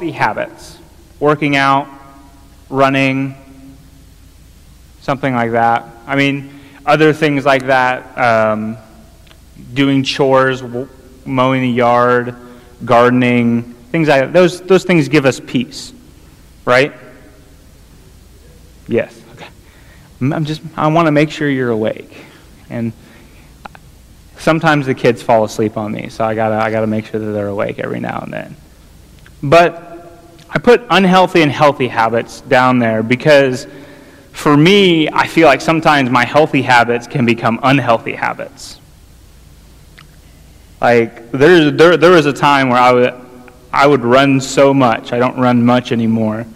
Healthy habits. Working out, running, something like that. I mean, other things like that, um, doing chores, mowing the yard, gardening, things like that. Those, those things give us peace, right? Yes. Okay. I'm just, I want to make sure you're awake. And sometimes the kids fall asleep on me, so I gotta, I gotta make sure that they're awake every now and then. But I put unhealthy and healthy habits down there because for me, I feel like sometimes my healthy habits can become unhealthy habits. Like, there, there, there was a time where I would, I would run so much. I don't run much anymore.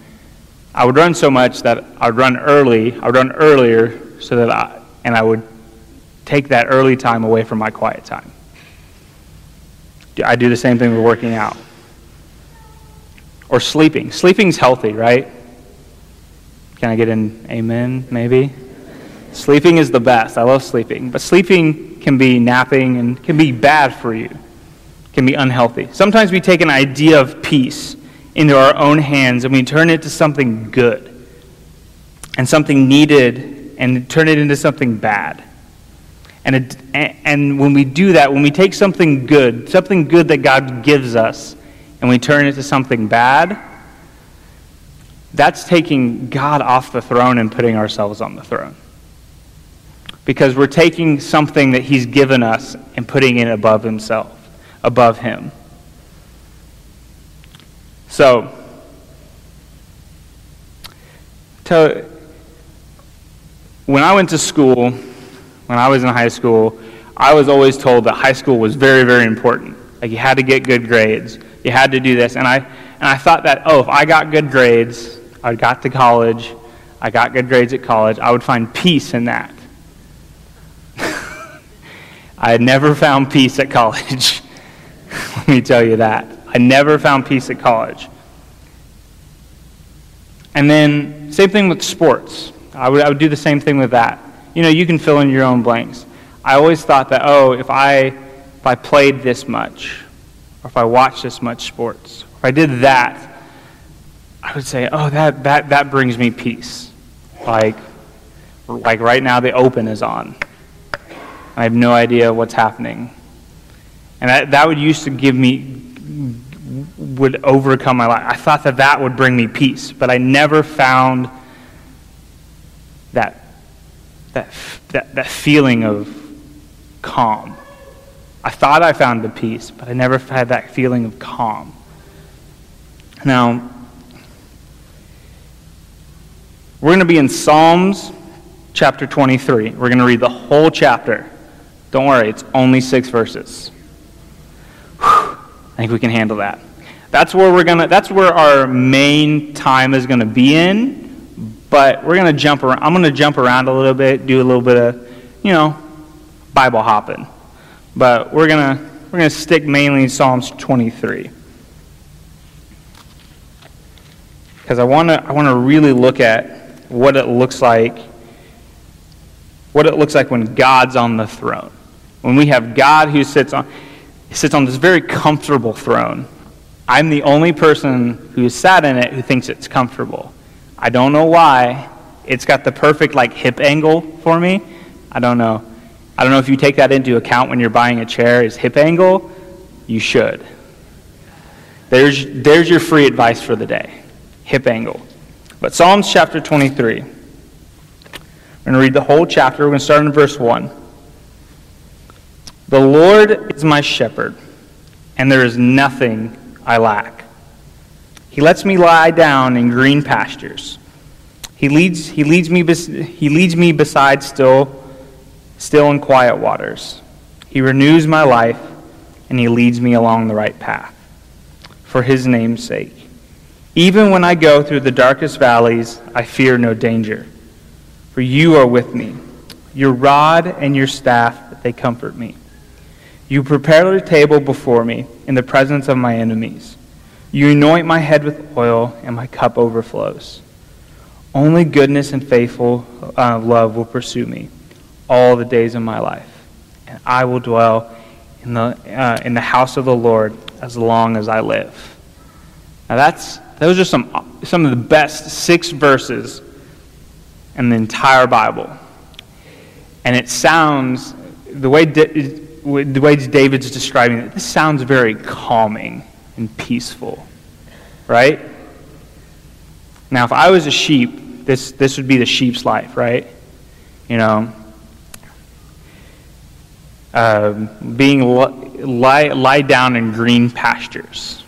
I would run so much that I would run early. I would run earlier so that I, and I would take that early time away from my quiet time. I do the same thing with working out. Or sleeping. Sleeping's healthy, right? Can I get an amen, maybe? Sleeping is the best. I love sleeping. But sleeping can be napping and can be bad for you, can be unhealthy. Sometimes we take an idea of peace into our own hands and we turn it to something good and something needed and turn it into something bad. And, it, and when we do that, when we take something good, something good that God gives us, and we turn it to something bad, that's taking God off the throne and putting ourselves on the throne. Because we're taking something that He's given us and putting it above Himself, above Him. So, to, when I went to school, when I was in high school, I was always told that high school was very, very important. Like you had to get good grades, you had to do this, and I and I thought that oh, if I got good grades, I got to college, I got good grades at college, I would find peace in that. I had never found peace at college. Let me tell you that. I never found peace at college. And then, same thing with sports. I would, I would do the same thing with that. You know, you can fill in your own blanks. I always thought that, oh, if I, if I played this much, or if I watched this much sports, if I did that, I would say, oh, that, that, that brings me peace. Like, like right now, the open is on. I have no idea what's happening. And that, that would used to give me, would overcome my life. I thought that that would bring me peace, but I never found that, that, that, that feeling of calm. I thought I found the peace, but I never had that feeling of calm. Now, we're going to be in Psalms chapter 23. We're going to read the whole chapter. Don't worry, it's only six verses. Whew, I think we can handle that. That's where we're gonna. That's where our main time is gonna be in. But we're gonna jump around. I'm gonna jump around a little bit, do a little bit of, you know, Bible hopping. But we're gonna we're gonna stick mainly in Psalms 23 because I want to I want to really look at what it looks like what it looks like when God's on the throne. When we have God who sits on sits on this very comfortable throne. I'm the only person who sat in it who thinks it's comfortable. I don't know why. It's got the perfect like hip angle for me. I don't know. I don't know if you take that into account when you're buying a chair is hip angle. You should. There's, there's your free advice for the day. Hip angle. But Psalms chapter 23. We're going to read the whole chapter. We're going to start in verse 1. The Lord is my shepherd, and there is nothing I lack. He lets me lie down in green pastures. He leads, he leads, me, he leads me beside still, still and quiet waters. He renews my life, and he leads me along the right path for his name's sake. Even when I go through the darkest valleys, I fear no danger, for you are with me. Your rod and your staff, they comfort me. You prepare a table before me in the presence of my enemies. You anoint my head with oil, and my cup overflows. Only goodness and faithful uh, love will pursue me all the days of my life, and I will dwell in the, uh, in the house of the Lord as long as I live. Now, that's, those are some, some of the best six verses in the entire Bible. And it sounds, the way, the way David's describing it, this sounds very calming and peaceful, right? Now, if I was a sheep, this, this would be the sheep's life, right? You know, uh, being lie, lie down in green pastures.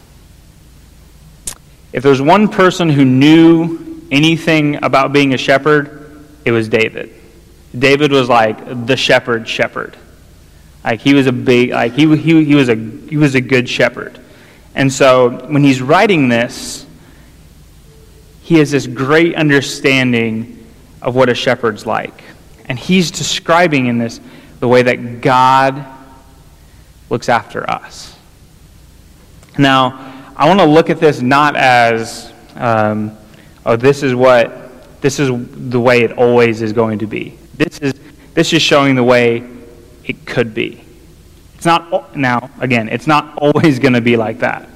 If there's one person who knew anything about being a shepherd, it was David. David was like the shepherd shepherd. Like he was a big like he, he, he was a he was a good shepherd. And so when he's writing this, he has this great understanding of what a shepherd's like. And he's describing in this the way that God looks after us. Now, I want to look at this not as, um, oh, this is what, this is the way it always is going to be. This is, this is showing the way it could be. It's not, now, again, it's not always going to be like that.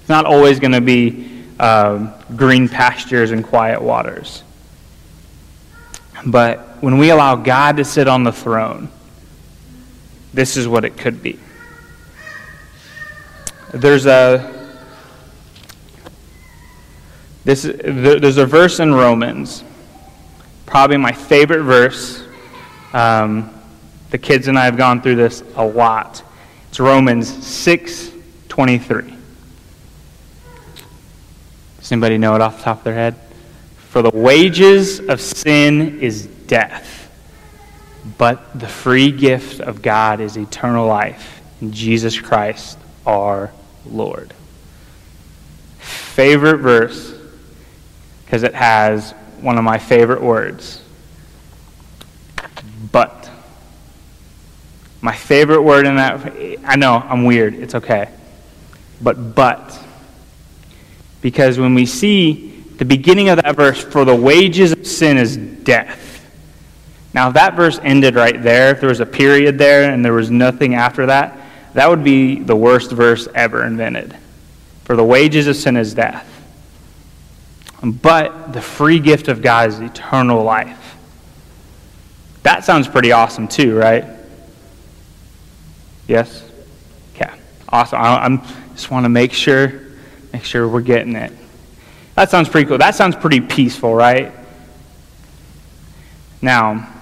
It's not always going to be um, green pastures and quiet waters. But when we allow God to sit on the throne, this is what it could be. There's a this, there's a verse in Romans, probably my favorite verse. Um, the kids and I have gone through this a lot. It's Romans 6 23. Does anybody know it off the top of their head? For the wages of sin is death but the free gift of God is eternal life in Jesus Christ our Lord. Favorite verse because it has one of my favorite words. But. My favorite word in that, I know, I'm weird. It's okay. But, but. Because when we see the beginning of that verse, for the wages of sin is death now, if that verse ended right there, if there was a period there and there was nothing after that, that would be the worst verse ever invented. For the wages of sin is death. But the free gift of God is eternal life. That sounds pretty awesome, too, right? Yes? Okay. Awesome. I I'm, just want to make sure, make sure we're getting it. That sounds pretty cool. That sounds pretty peaceful, right? Now,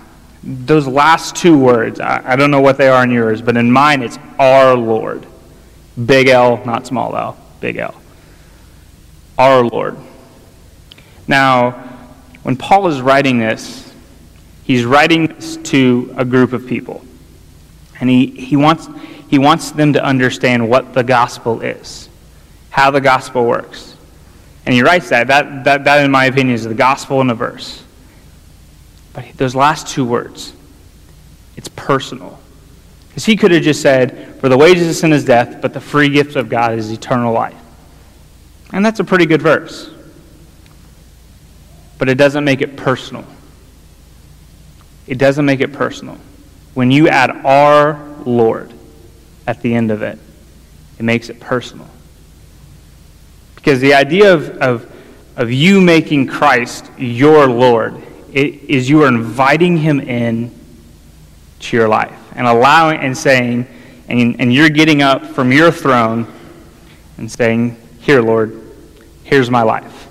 those last two words, I, I, don't know what they are in yours, but in mine it's our Lord. Big L, not small l, big L. Our Lord. Now, when Paul is writing this, he's writing this to a group of people. And he, he, wants, he wants them to understand what the gospel is, how the gospel works. And he writes that. That, that, that in my opinion, is the gospel in a verse. But those last two words, it's personal. Because he could have just said, For the wages of sin is death, but the free gift of God is eternal life. And that's a pretty good verse. But it doesn't make it personal. It doesn't make it personal. When you add our Lord at the end of it, it makes it personal. Because the idea of, of, of you making Christ your Lord it is you are inviting him in to your life and allowing and saying, and, and you're getting up from your throne and saying, Here, Lord, here's my life.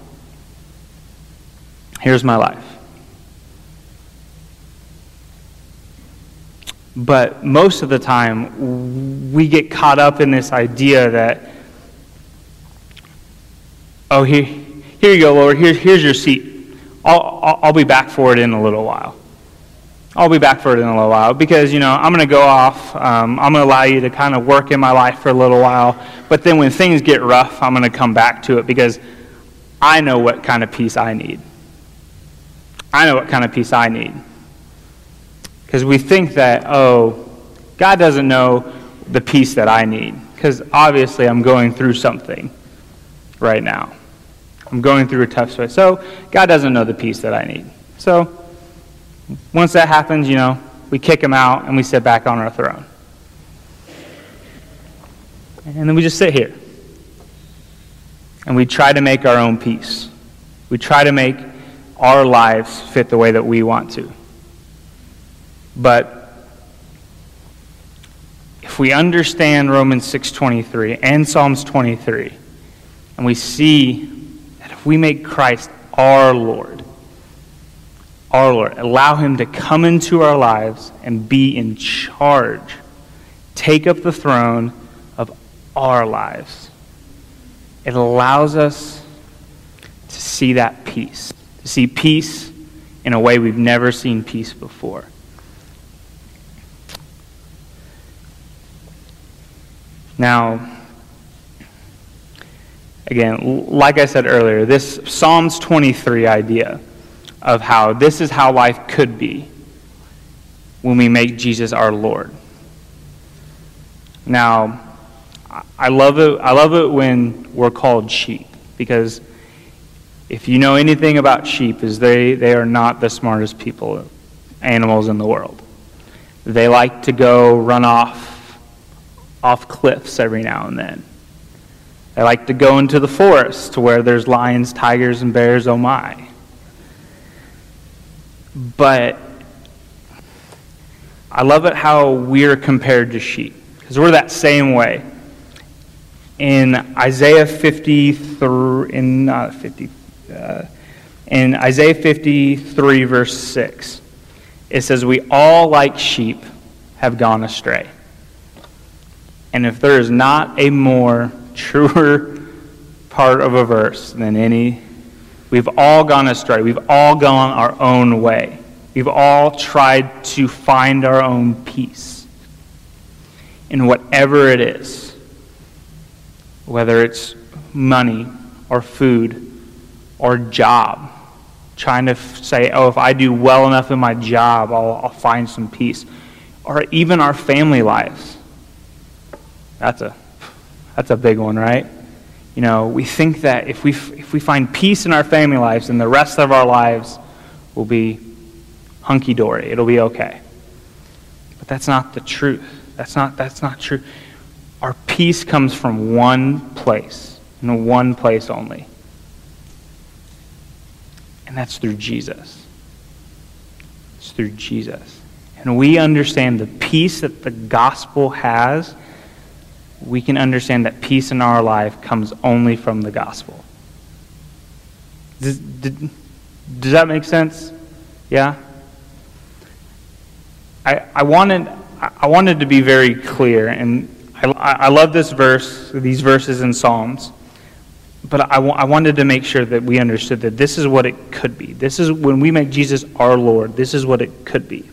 Here's my life. But most of the time, we get caught up in this idea that, oh, here, here you go, Lord, here, here's your seat I'll, I'll, be back for it in a little while. I'll be back for it in a little while because, you know, I'm going to go off. Um, I'm going to allow you to kind of work in my life for a little while. But then when things get rough, I'm going to come back to it because I know what kind of peace I need. I know what kind of peace I need. Because we think that, oh, God doesn't know the peace that I need. Because obviously I'm going through something right now. I'm going through a tough space. So God doesn't know the peace that I need. So once that happens, you know, we kick him out and we sit back on our throne. And then we just sit here. And we try to make our own peace. We try to make our lives fit the way that we want to. But if we understand Romans 6:23 and Psalms 23 and we see we make Christ our Lord, our Lord. Allow Him to come into our lives and be in charge. Take up the throne of our lives. It allows us to see that peace, to see peace in a way we've never seen peace before. Now, again, like I said earlier, this Psalms 23 idea of how this is how life could be when we make Jesus our Lord. Now, I love it, I love it when we're called sheep because if you know anything about sheep is they, they are not the smartest people animals in the world. They like to go run off off cliffs every now and then. They like to go into the forest to where there's lions, tigers, and bears, oh my. But I love it how we're compared to sheep, because we're that same way. In Isaiah 53, in not 50, uh, in Isaiah 53, verse 6, it says, We all, like sheep, have gone astray. And if there is not a more truer part of a verse than any We've all gone astray. We've all gone our own way. We've all tried to find our own peace in whatever it is, whether it's money or food or job. Trying to say, oh, if I do well enough in my job, I'll, I'll find some peace. Or even our family lives. That's a, that's a big one, right? You know, we think that if we, if we find peace in our family lives, then the rest of our lives will be hunky dory. It'll be okay. But that's not the truth. That's not, that's not true. Our peace comes from one place, and one place only. And that's through Jesus. It's through Jesus. And we understand the peace that the gospel has we can understand that peace in our life comes only from the gospel. Does, did, does that make sense? Yeah? I, I, wanted, I wanted to be very clear, and I, I love this verse, these verses in Psalms, but I, I wanted to make sure that we understood that this is what it could be. This is when we make Jesus our Lord, this is what it could be.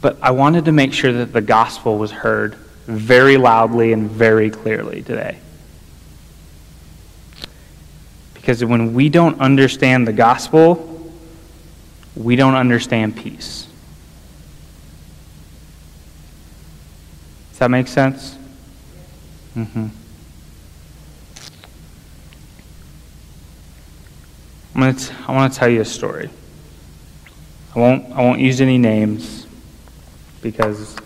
But I wanted to make sure that the gospel was heard very loudly and very clearly today. Because when we don't understand the gospel, we don't understand peace. Does that make sense? Mm-hmm. I'm gonna t- I want to tell you a story. I won't, I won't use any names because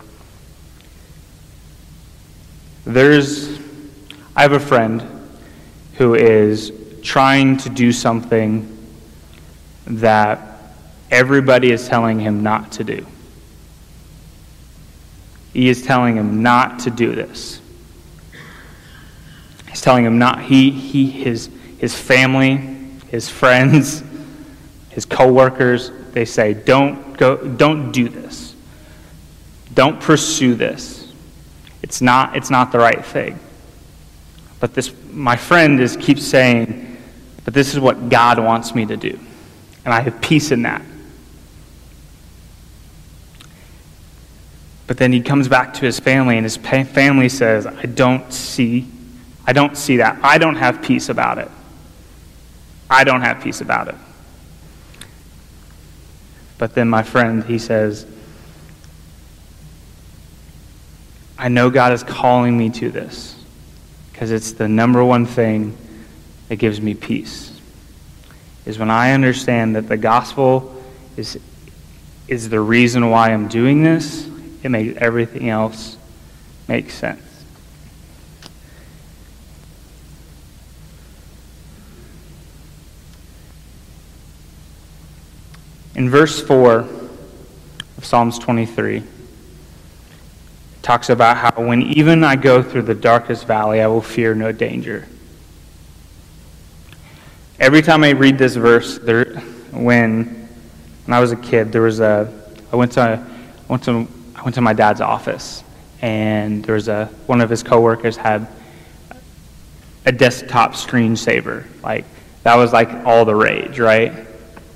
there's, I have a friend who is trying to do something that everybody is telling him not to do. He is telling him not to do this. He's telling him not, he, he, his, his family, his friends, his coworkers, they say, don't go, don't do this. Don't pursue this. It's not, it's not the right thing. But this, my friend is keeps saying, but this is what God wants me to do. And I have peace in that. But then he comes back to his family, and his family says, I don't see, I don't see that. I don't have peace about it. I don't have peace about it. But then my friend, he says, I know God is calling me to this because it's the number one thing that gives me peace. Is when I understand that the gospel is, is the reason why I'm doing this, it makes everything else make sense. In verse 4 of Psalms 23, it talks about how when even I go through the darkest valley, I will fear no danger. Every time I read this verse, there, when, when I was a kid, there was a, I went to, I went to, I went to my dad's office, and there was a, one of his coworkers had a desktop screensaver. Like, that was like all the rage, right?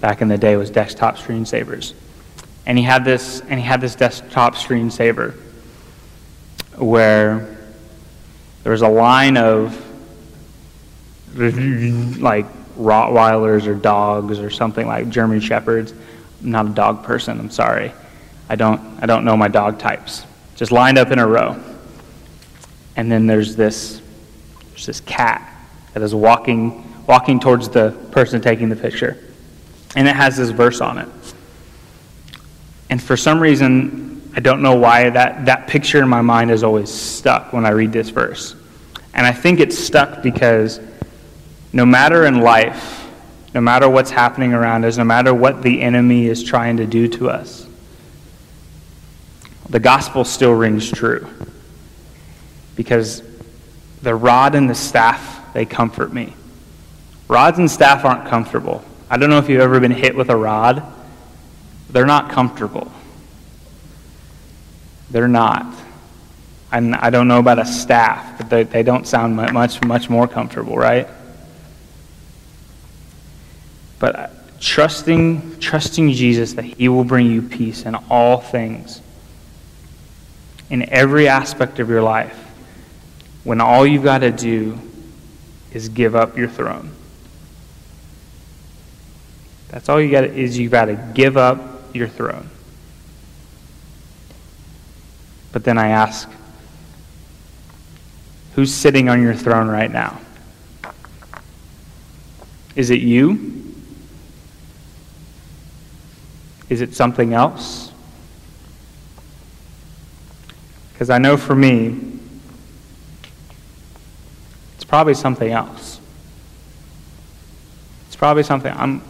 back in the day was desktop screensavers. And he had this and he had this desktop screensaver where there was a line of like Rottweilers or dogs or something like German Shepherds. I'm not a dog person, I'm sorry. I don't I don't know my dog types. Just lined up in a row. And then there's this there's this cat that is walking walking towards the person taking the picture and it has this verse on it. And for some reason, I don't know why that, that picture in my mind is always stuck when I read this verse. And I think it's stuck because no matter in life, no matter what's happening around us, no matter what the enemy is trying to do to us, the gospel still rings true. Because the rod and the staff, they comfort me. Rods and staff aren't comfortable. I don't know if you've ever been hit with a rod. They're not comfortable. They're not. And I don't know about a staff, but they, they don't sound much, much more comfortable, right? But uh, trusting, trusting Jesus that He will bring you peace in all things, in every aspect of your life, when all you've got to do is give up your throne. That's all you got is you've got to give up your throne. But then I ask, who's sitting on your throne right now? Is it you? Is it something else? Because I know for me, it's probably something else. It's probably something. I'm,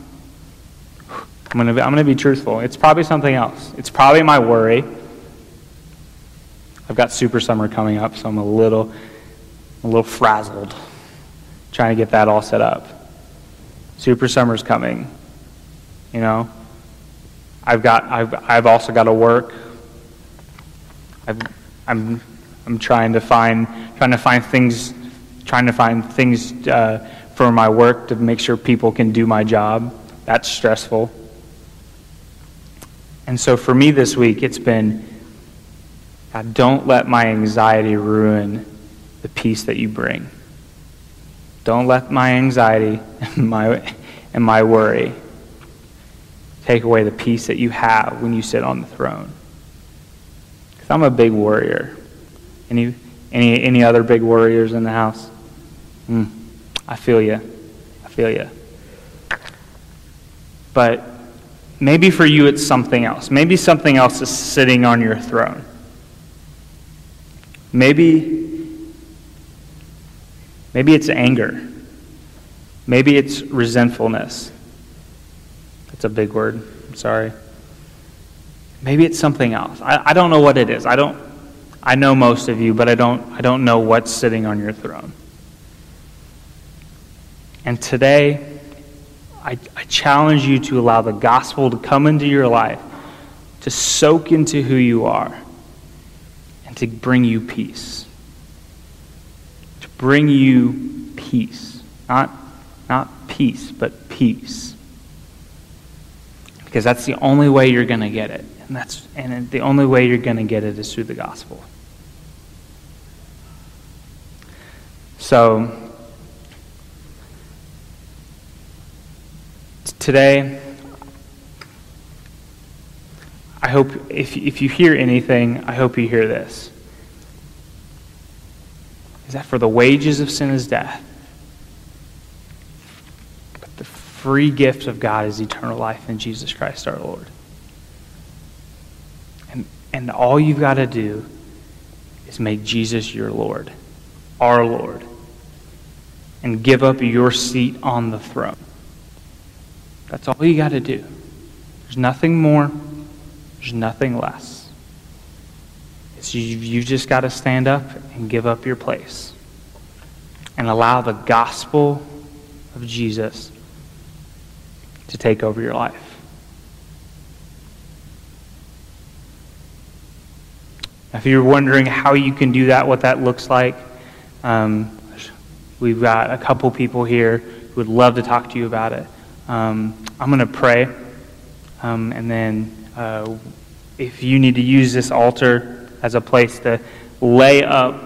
I'm going to I'm going to be truthful. It's probably something else. It's probably my worry. I've got super summer coming up, so I'm a little a little frazzled trying to get that all set up. Super summer's coming. You know, I've got I've I've also got to work. I've, I'm I'm trying to find trying to find things trying to find things uh, for my work to make sure people can do my job. That's stressful. And so for me this week, it's been God, don't let my anxiety ruin the peace that you bring. Don't let my anxiety and my, and my worry take away the peace that you have when you sit on the throne. Because I'm a big worrier. Any, any, any other big worriers in the house? Mm, I feel you. I feel you. But Maybe for you it's something else. Maybe something else is sitting on your throne. Maybe maybe it's anger. Maybe it's resentfulness. That's a big word. I'm sorry. Maybe it's something else. I, I don't know what it is. I don't I know most of you, but I don't I don't know what's sitting on your throne. And today I, I challenge you to allow the gospel to come into your life, to soak into who you are, to bring you peace. To bring you peace. Not, not peace, but peace. Because that's the only way you're going to get it. And, that's, and the only way you're going to get it is through the gospel. So, today, I hope if, if you hear anything, I hope you hear this. Is that for the wages of sin is death, but the free gift of God is eternal life in Jesus Christ our Lord. And, and all you've got to do is make Jesus your Lord, our Lord, and give up your seat on the throne. That's all you got to do. There's nothing more. There's nothing less. It's you, you just got to stand up and give up your place and allow the gospel of Jesus to take over your life. If you're wondering how you can do that, what that looks like, um, we've got a couple people here who would love to talk to you about it. Um, I'm going to pray, um, and then uh, if you need to use this altar as a place to lay up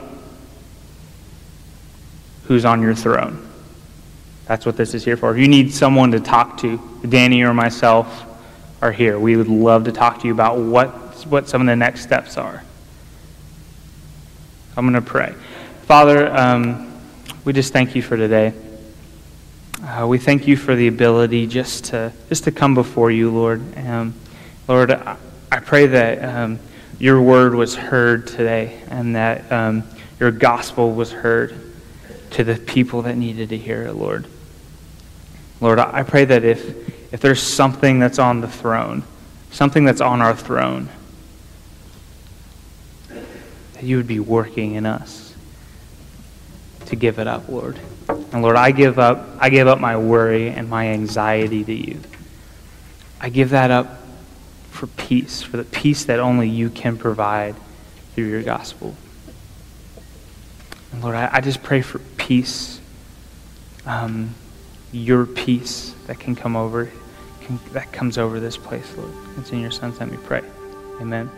who's on your throne, that's what this is here for. If you need someone to talk to, Danny or myself are here. We would love to talk to you about what, what some of the next steps are. I'm going to pray. Father, um, we just thank you for today. Uh, we thank you for the ability just to just to come before you, Lord. Um, Lord, I, pray that um, your word was heard today and that um, your gospel was heard to the people that needed to hear it, Lord. Lord, I pray that if, if there's something that's on the throne, something that's on our throne, that you would be working in us to give it up, Lord. And Lord, I give up I give up my worry and my anxiety to you. I give that up for peace, for the peace that only you can provide through your gospel. And Lord, I, I just pray for peace, um, your peace that can come over, can, that comes over this place, Lord. It's in your Son's name we pray. Amen.